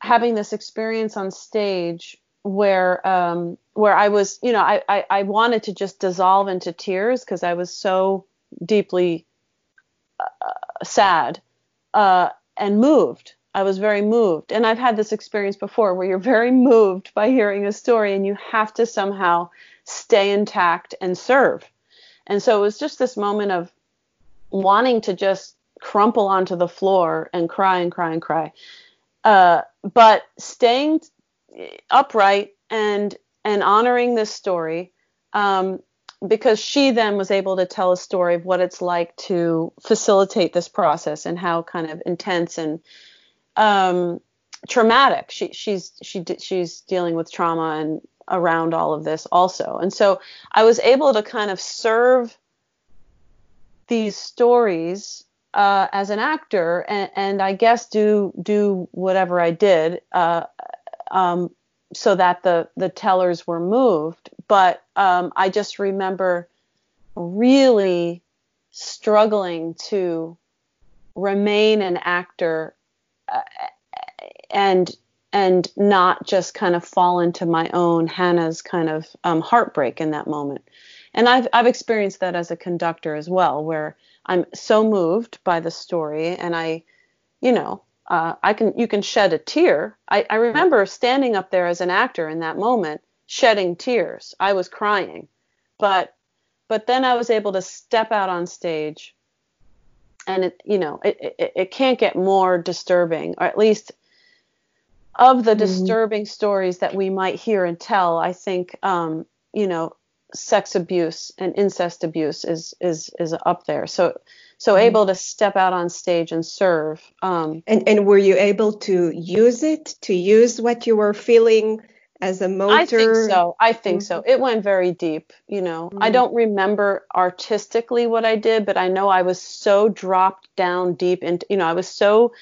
S2: having this experience on stage where um, where I was, you know, I, I, I wanted to just dissolve into tears because I was so deeply uh, sad uh, and moved. I was very moved, and I've had this experience before where you're very moved by hearing a story, and you have to somehow stay intact and serve. And so it was just this moment of wanting to just crumple onto the floor and cry and cry and cry uh, but staying upright and and honoring this story um, because she then was able to tell a story of what it's like to facilitate this process and how kind of intense and um, traumatic she she's she she's dealing with trauma and around all of this also and so I was able to kind of serve these stories uh, as an actor, and, and, I guess do do whatever I did uh, um, so that the the tellers were moved. But um, I just remember really struggling to remain an actor and and not just kind of fall into my own Hannah's kind of um, heartbreak in that moment. And I've I've experienced that as a conductor as well, where I'm so moved by the story, and I, you know, uh, I can you can shed a tear. I, I remember standing up there as an actor in that moment, shedding tears. I was crying, but but then I was able to step out on stage, and it you know it it, it can't get more disturbing, or at least of the mm-hmm. disturbing stories that we might hear and tell. I think um, you know sex abuse and incest abuse is is is up there. So so mm-hmm. able to step out on stage and serve. Um,
S1: and and were you able to use it to use what you were feeling as a motor? I
S2: think so. I think mm-hmm. so. It went very deep. You know, mm-hmm. I don't remember artistically what I did, but I know I was so dropped down deep into. You know, I was so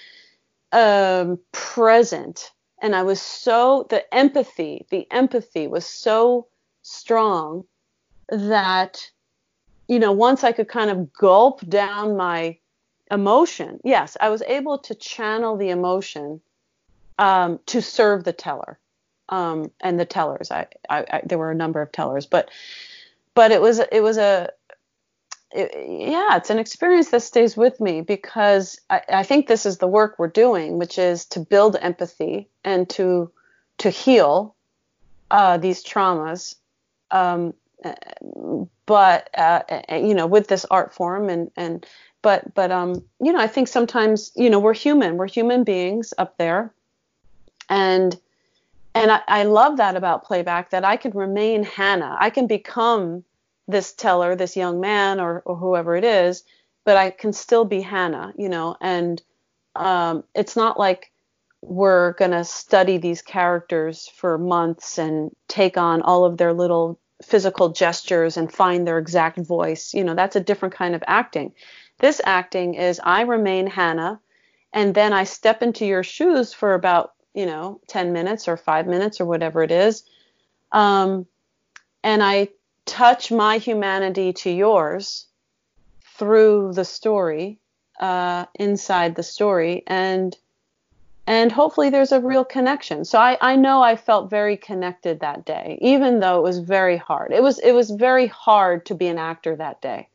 S2: um, present, and I was so the empathy. The empathy was so strong that you know once i could kind of gulp down my emotion yes i was able to channel the emotion um, to serve the teller um, and the tellers. I, I, I, there were a number of tellers but but it was it was a it, yeah it's an experience that stays with me because I, I think this is the work we're doing which is to build empathy and to to heal uh, these traumas um, but uh, you know, with this art form and and but but um, you know, I think sometimes you know we're human, we're human beings up there, and and I, I love that about playback that I can remain Hannah, I can become this teller, this young man or, or whoever it is, but I can still be Hannah, you know, and um, it's not like we're going to study these characters for months and take on all of their little physical gestures and find their exact voice. You know, that's a different kind of acting. This acting is I remain Hannah and then I step into your shoes for about, you know, 10 minutes or five minutes or whatever it is. Um, and I touch my humanity to yours through the story, uh, inside the story. And and hopefully there's a real connection. So I, I know I felt very connected that day, even though it was very hard. It was it was very hard to be an actor that day.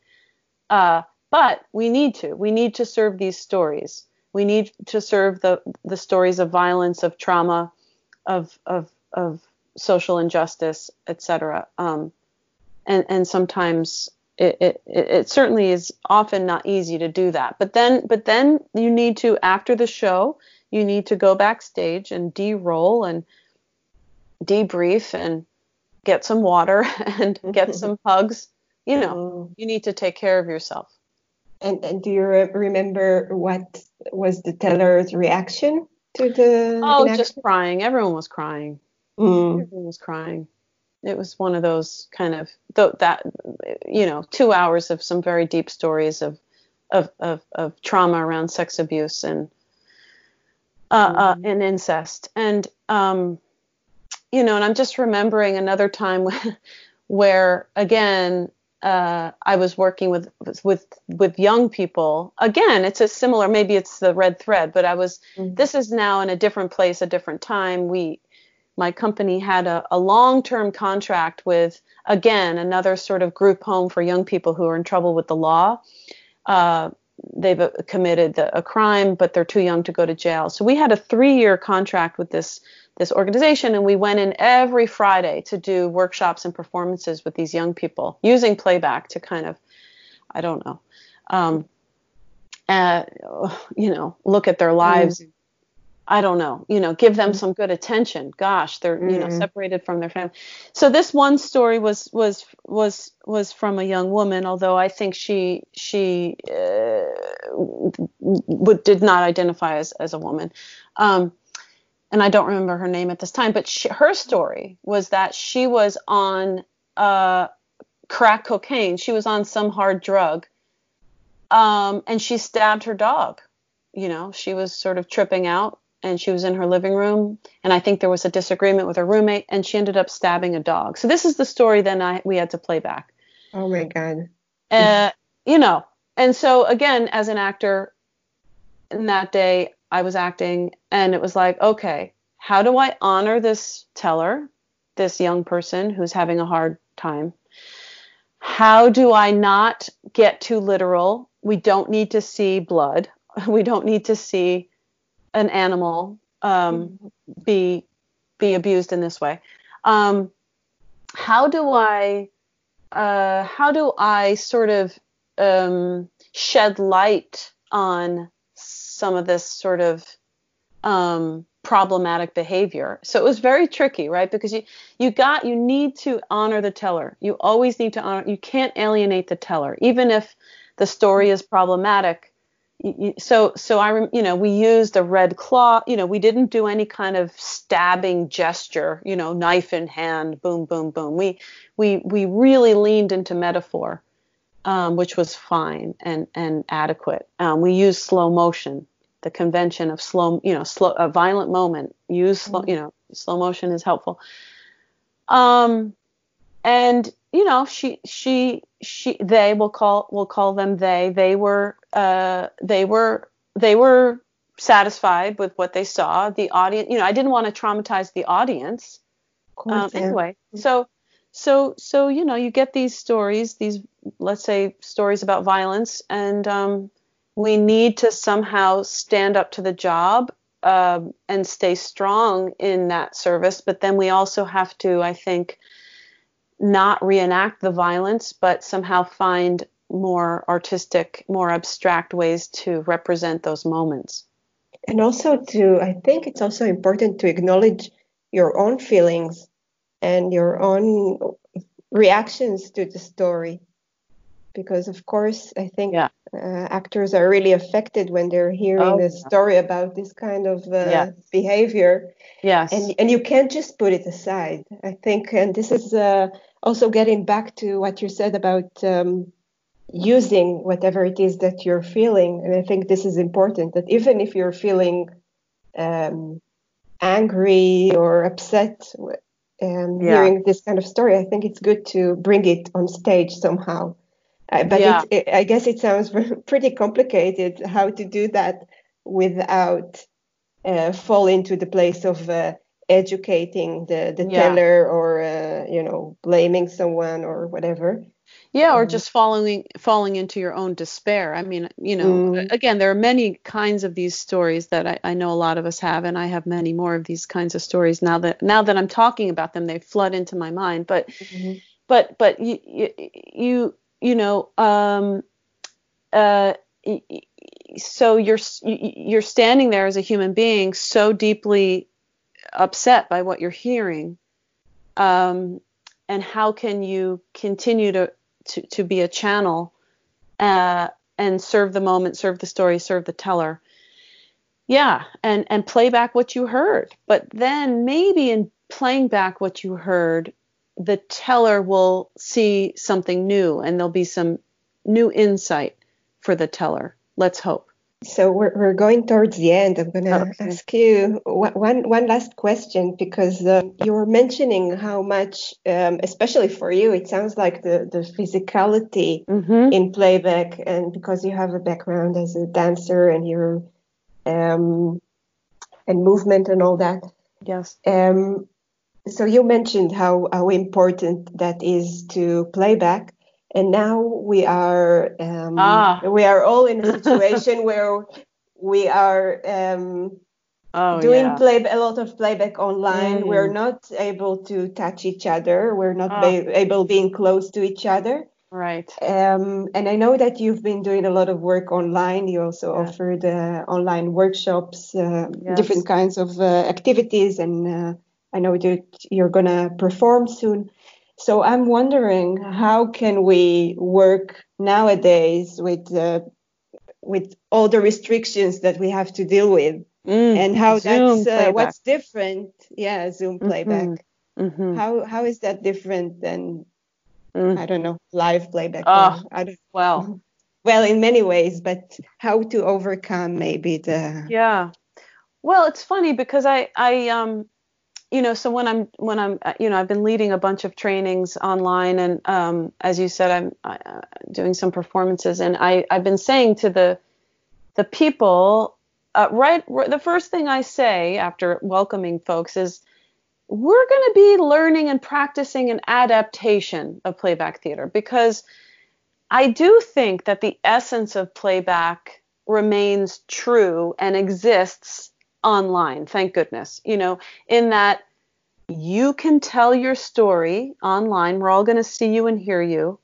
S2: Uh, but we need to. We need to serve these stories. We need to serve the the stories of violence, of trauma, of of of social injustice, etc. Um, and and sometimes it, it, it certainly is often not easy to do that. But then but then you need to after the show you need to go backstage and de-role and debrief and get some water and get some hugs. You know, mm. you need to take care of yourself.
S1: And, and do you remember what was the teller's reaction to the?
S2: Oh, just crying. Everyone was crying. Mm. Everyone was crying. It was one of those kind of th- that you know two hours of some very deep stories of of of, of trauma around sex abuse and uh, uh, mm-hmm. and incest. And um, you know, and I'm just remembering another time when, where again uh, I was working with with with young people. Again, it's a similar. Maybe it's the red thread, but I was. Mm-hmm. This is now in a different place, a different time. We, my company had a, a long-term contract with again another sort of group home for young people who are in trouble with the law. Uh, they've uh, committed a crime, but they're too young to go to jail. So we had a three-year contract with this this organization, and we went in every Friday to do workshops and performances with these young people using playback to kind of, I don't know, um, uh, you know, look at their lives mm. I don't know, you know, give them mm-hmm. some good attention. Gosh, they're mm-hmm. you know mm-hmm. separated from their family. So this one story was was was was from a young woman, although I think she she uh, would, did not identify as as a woman. Um, and I don't remember her name at this time, but she, her story was that she was on uh, crack cocaine. She was on some hard drug, um, and she stabbed her dog. You know, she was sort of tripping out and she was in her living room and i think there was a disagreement with her roommate and she ended up stabbing a dog so this is the story then i we had to play back
S1: oh my god
S2: uh, you know and so again as an actor in that day i was acting and it was like okay how do i honor this teller this young person who's having a hard time how do i not get too literal we don't need to see blood we don't need to see an animal um, mm-hmm. be be abused in this way. Um, how do I uh, how do I sort of um, shed light on some of this sort of um, problematic behavior? So it was very tricky, right? Because you you got you need to honor the teller. You always need to honor. You can't alienate the teller, even if the story is problematic so so I you know we used a red cloth you know we didn't do any kind of stabbing gesture you know knife in hand boom boom boom we we we really leaned into metaphor um, which was fine and and adequate um, we used slow motion the convention of slow you know slow a violent moment. Use slow you know slow motion is helpful. Um and you know she she she they will call will call them they. They were uh they were they were satisfied with what they saw. The audience you know i didn't want to traumatize the audience. Course, um, yeah. anyway so so so you know you get these stories these let's say stories about violence and um, we need to somehow stand up to the job uh, and stay strong in that service but then we also have to i think not reenact the violence, but somehow find more artistic, more abstract ways to represent those moments.
S1: And also to, I think it's also important to acknowledge your own feelings and your own reactions to the story because of course i think yeah. uh, actors are really affected when they're hearing oh, a story about this kind of uh, yes. behavior
S2: yes
S1: and and you can't just put it aside i think and this is uh, also getting back to what you said about um, using whatever it is that you're feeling and i think this is important that even if you're feeling um, angry or upset um, yeah. hearing this kind of story i think it's good to bring it on stage somehow uh, but yeah. it, it, I guess it sounds pretty complicated how to do that without uh, fall into the place of uh, educating the, the yeah. teller or uh, you know blaming someone or whatever.
S2: Yeah, or um, just falling falling into your own despair. I mean, you know, mm. again, there are many kinds of these stories that I, I, know a lot of us have, and I have many more of these kinds of stories now that now that I'm talking about them, they flood into my mind. But mm-hmm. but but you, you you you know, um, uh, so you're you're standing there as a human being, so deeply upset by what you're hearing, um, and how can you continue to to, to be a channel uh, and serve the moment, serve the story, serve the teller? Yeah, and and play back what you heard, but then maybe in playing back what you heard, the teller will see something new and there'll be some new insight for the teller. Let's hope.
S1: So we're, we're going towards the end. I'm going to okay. ask you one, one last question because uh, you were mentioning how much, um, especially for you, it sounds like the, the physicality mm-hmm. in playback, and because you have a background as a dancer and your um, and movement and all that.
S2: Yes.
S1: Um, so you mentioned how, how important that is to playback and now we are um, ah. we are all in a situation where we are um, oh, doing yeah. play a lot of playback online. Mm. We're not able to touch each other. We're not oh. be, able being close to each other.
S2: Right.
S1: Um, and I know that you've been doing a lot of work online. You also yeah. offered uh, online workshops, uh, yes. different kinds of uh, activities, and uh, I know that you're gonna perform soon. So I'm wondering how can we work nowadays with uh, with all the restrictions that we have to deal with, mm, and how Zoom that's uh, what's different. Yeah, Zoom mm-hmm. playback. Mm-hmm, mm-hmm. How how is that different than mm. I don't know live playback?
S2: Oh, I don't. Well,
S1: well, in many ways, but how to overcome maybe the
S2: yeah. Well, it's funny because I I um you know, so when I'm when I'm uh, you know I've been leading a bunch of trainings online, and um, as you said, I'm uh, doing some performances, and I I've been saying to the the people uh, right, right the first thing I say after welcoming folks is we're going to be learning and practicing an adaptation of playback theater because I do think that the essence of playback remains true and exists online, thank goodness. You know, in that you can tell your story online. We're all going to see you and hear you.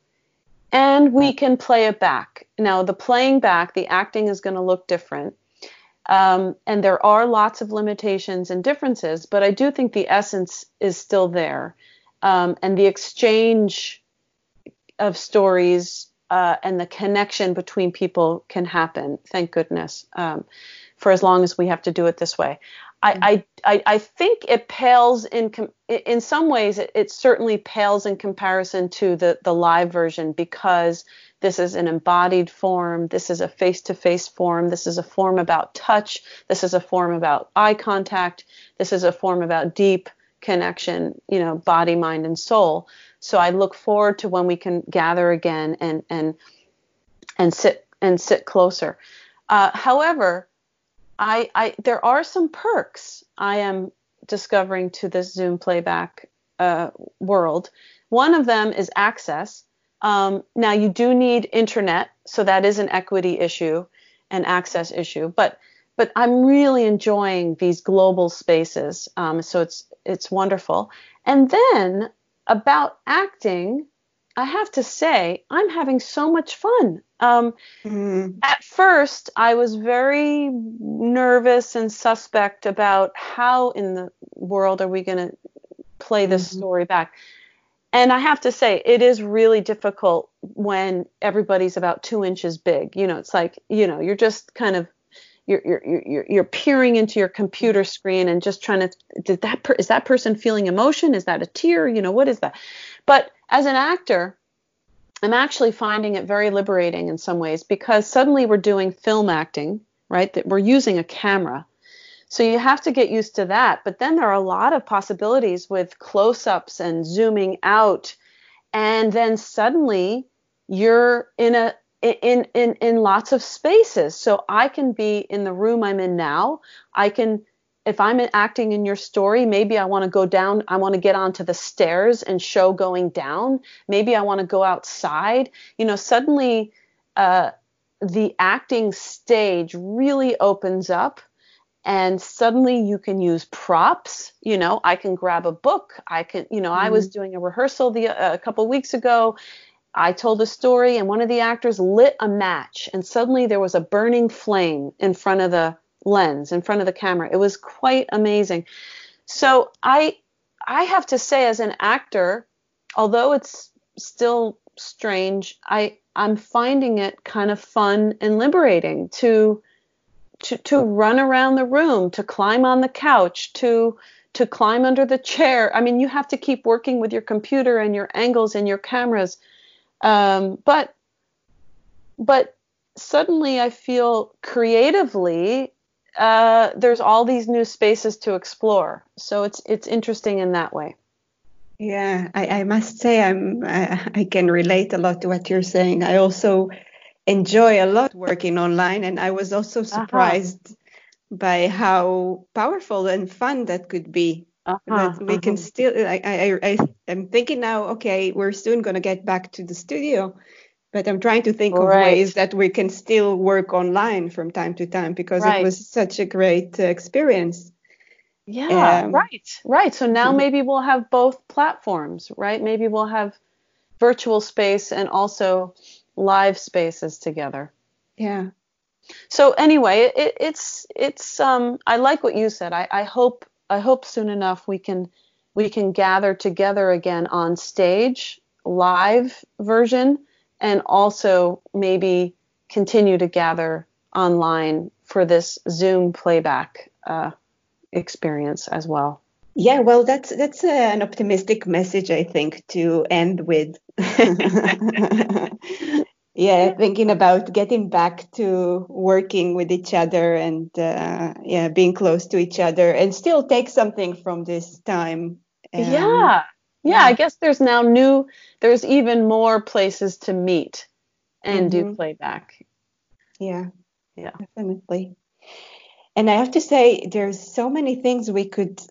S2: And we can play it back. Now, the playing back, the acting is going to look different. Um, and there are lots of limitations and differences, but I do think the essence is still there. Um, and the exchange of stories uh, and the connection between people can happen, thank goodness. Um, for as long as we have to do it this way. Mm-hmm. I, I, I think it pales in in some ways it, it certainly pales in comparison to the the live version because this is an embodied form this is a face-to-face form this is a form about touch this is a form about eye contact this is a form about deep connection you know body mind and soul so i look forward to when we can gather again and and and sit and sit closer uh, however I, I there are some perks I am discovering to this Zoom playback uh, world. One of them is access. Um, now you do need internet, so that is an equity issue, an access issue. But but I'm really enjoying these global spaces, um, so it's it's wonderful. And then about acting, I have to say, I'm having so much fun. Um, mm-hmm. At first, I was very nervous and suspect about how in the world are we going to play this mm-hmm. story back. and I have to say, it is really difficult when everybody's about two inches big. You know, it's like, you know, you're just kind of you're you're you're, you're peering into your computer screen and just trying to did that per, is that person feeling emotion is that a tear you know what is that but as an actor i'm actually finding it very liberating in some ways because suddenly we're doing film acting right? That we're using a camera. So you have to get used to that. But then there are a lot of possibilities with close-ups and zooming out. And then suddenly you're in a in in in lots of spaces. So i can be in the room i'm in now. I can if i'm acting in your story maybe i want to go down i want to get onto the stairs and show going down maybe i want to go outside you know suddenly uh, the acting stage really opens up and suddenly you can use props you know i can grab a book i can you know mm-hmm. i was mm-hmm. doing a rehearsal the, uh, a couple weeks ago I told a story and one of the actors lit a match and suddenly there was a burning flame in front of the lens, in front of the camera. It was quite amazing. So I I have to say as an actor, although it's still strange, I I'm finding it kind of fun and liberating to to to run around the room, to climb on the couch, to to climb under the chair. I mean, you have to keep working with your computer and your angles and your cameras um, but but suddenly I feel creatively uh, there's all these new spaces to explore. So it's it's interesting in that way.
S1: Yeah, I, I must say I'm I, I, can relate a lot to what you're saying. I also enjoy a lot working online, and I was also uh-huh. surprised uh-huh. by how powerful and fun that could be. Uh-huh, we uh-huh. can still I, I i i'm thinking now okay we're soon going to get back to the studio but i'm trying to think right. of ways that we can still work online from time to time because right. it was such a great uh, experience.
S2: Yeah um, right. Right. So now mm-hmm. maybe we'll have both platforms right? Maybe we'll have virtual space and also live spaces together.
S1: Yeah.
S2: So anyway it, it's it's um i like what you said. I i hope I hope soon enough we can we can gather together again on stage, live version, and also maybe continue to gather online for this Zoom playback uh, experience as well.
S1: Yeah, well, that's that's uh, an optimistic message, I think, to end with. yeah thinking about getting back to working with each other and uh, yeah being close to each other and still take something from this time
S2: um, yeah. Yeah i guess there's now new there's even more places to meet and mm-hmm. do playback
S1: yeah yeah definitely and i have to say there's so many things we could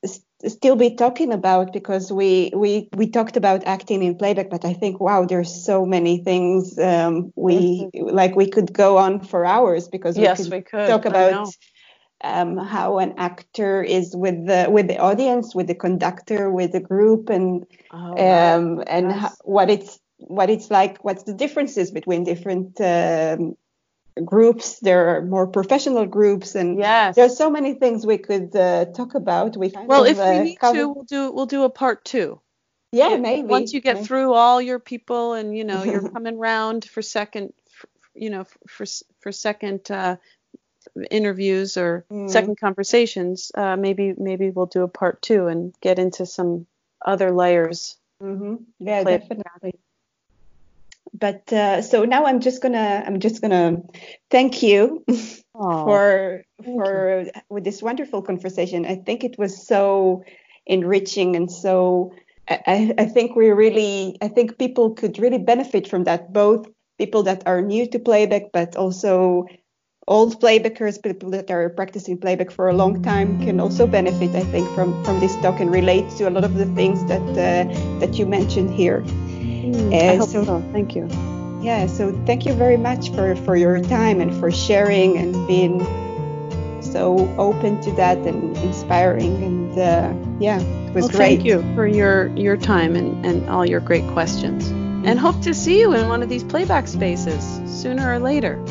S1: still be talking about because we we we talked about acting in playback but i think wow there's so many things um, we mm-hmm. like we could go on for hours because
S2: yes, we could, we could.
S1: talk about um, how an actor is with the with the audience with the conductor with the group and oh, um, and yes. what it's what it's like what's the differences between different um, groups there are more professional groups and
S2: yes.
S1: there's so many things we could uh, talk about
S2: we well of, if we uh, need cover... to we'll do we'll do a part two
S1: yeah if, maybe
S2: once you get
S1: maybe.
S2: through all your people and you know you're coming round for second you know for for second uh, interviews or mm. second conversations uh, maybe maybe we'll do a part two and get into some other layers
S1: mm-hmm. yeah definitely but uh, so now I'm just gonna I'm just gonna thank you for thank for you. with this wonderful conversation. I think it was so enriching and so I, I think we really I think people could really benefit from that. Both people that are new to playback, but also old playbackers, people that are practicing playback for a long time, can also benefit. I think from from this talk and relate to a lot of the things that uh, that you mentioned here.
S2: Mm, I uh, hope so, so. Thank you.
S1: Yeah, so thank you very much for, for your time and for sharing and being so open to that and inspiring. And uh, yeah, it was
S2: well,
S1: great.
S2: Thank you for your, your time and, and all your great questions. And hope to see you in one of these playback spaces sooner or later.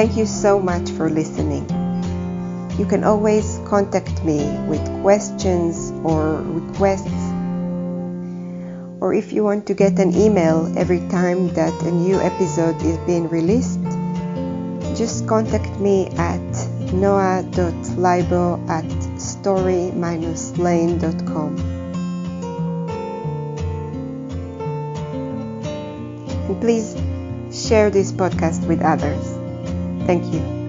S1: Thank you so much for listening. You can always contact me with questions or requests. Or if you want to get an email every time that a new episode is being released, just contact me at noah.libo at story-lane.com. And please share this podcast with others. Thank you.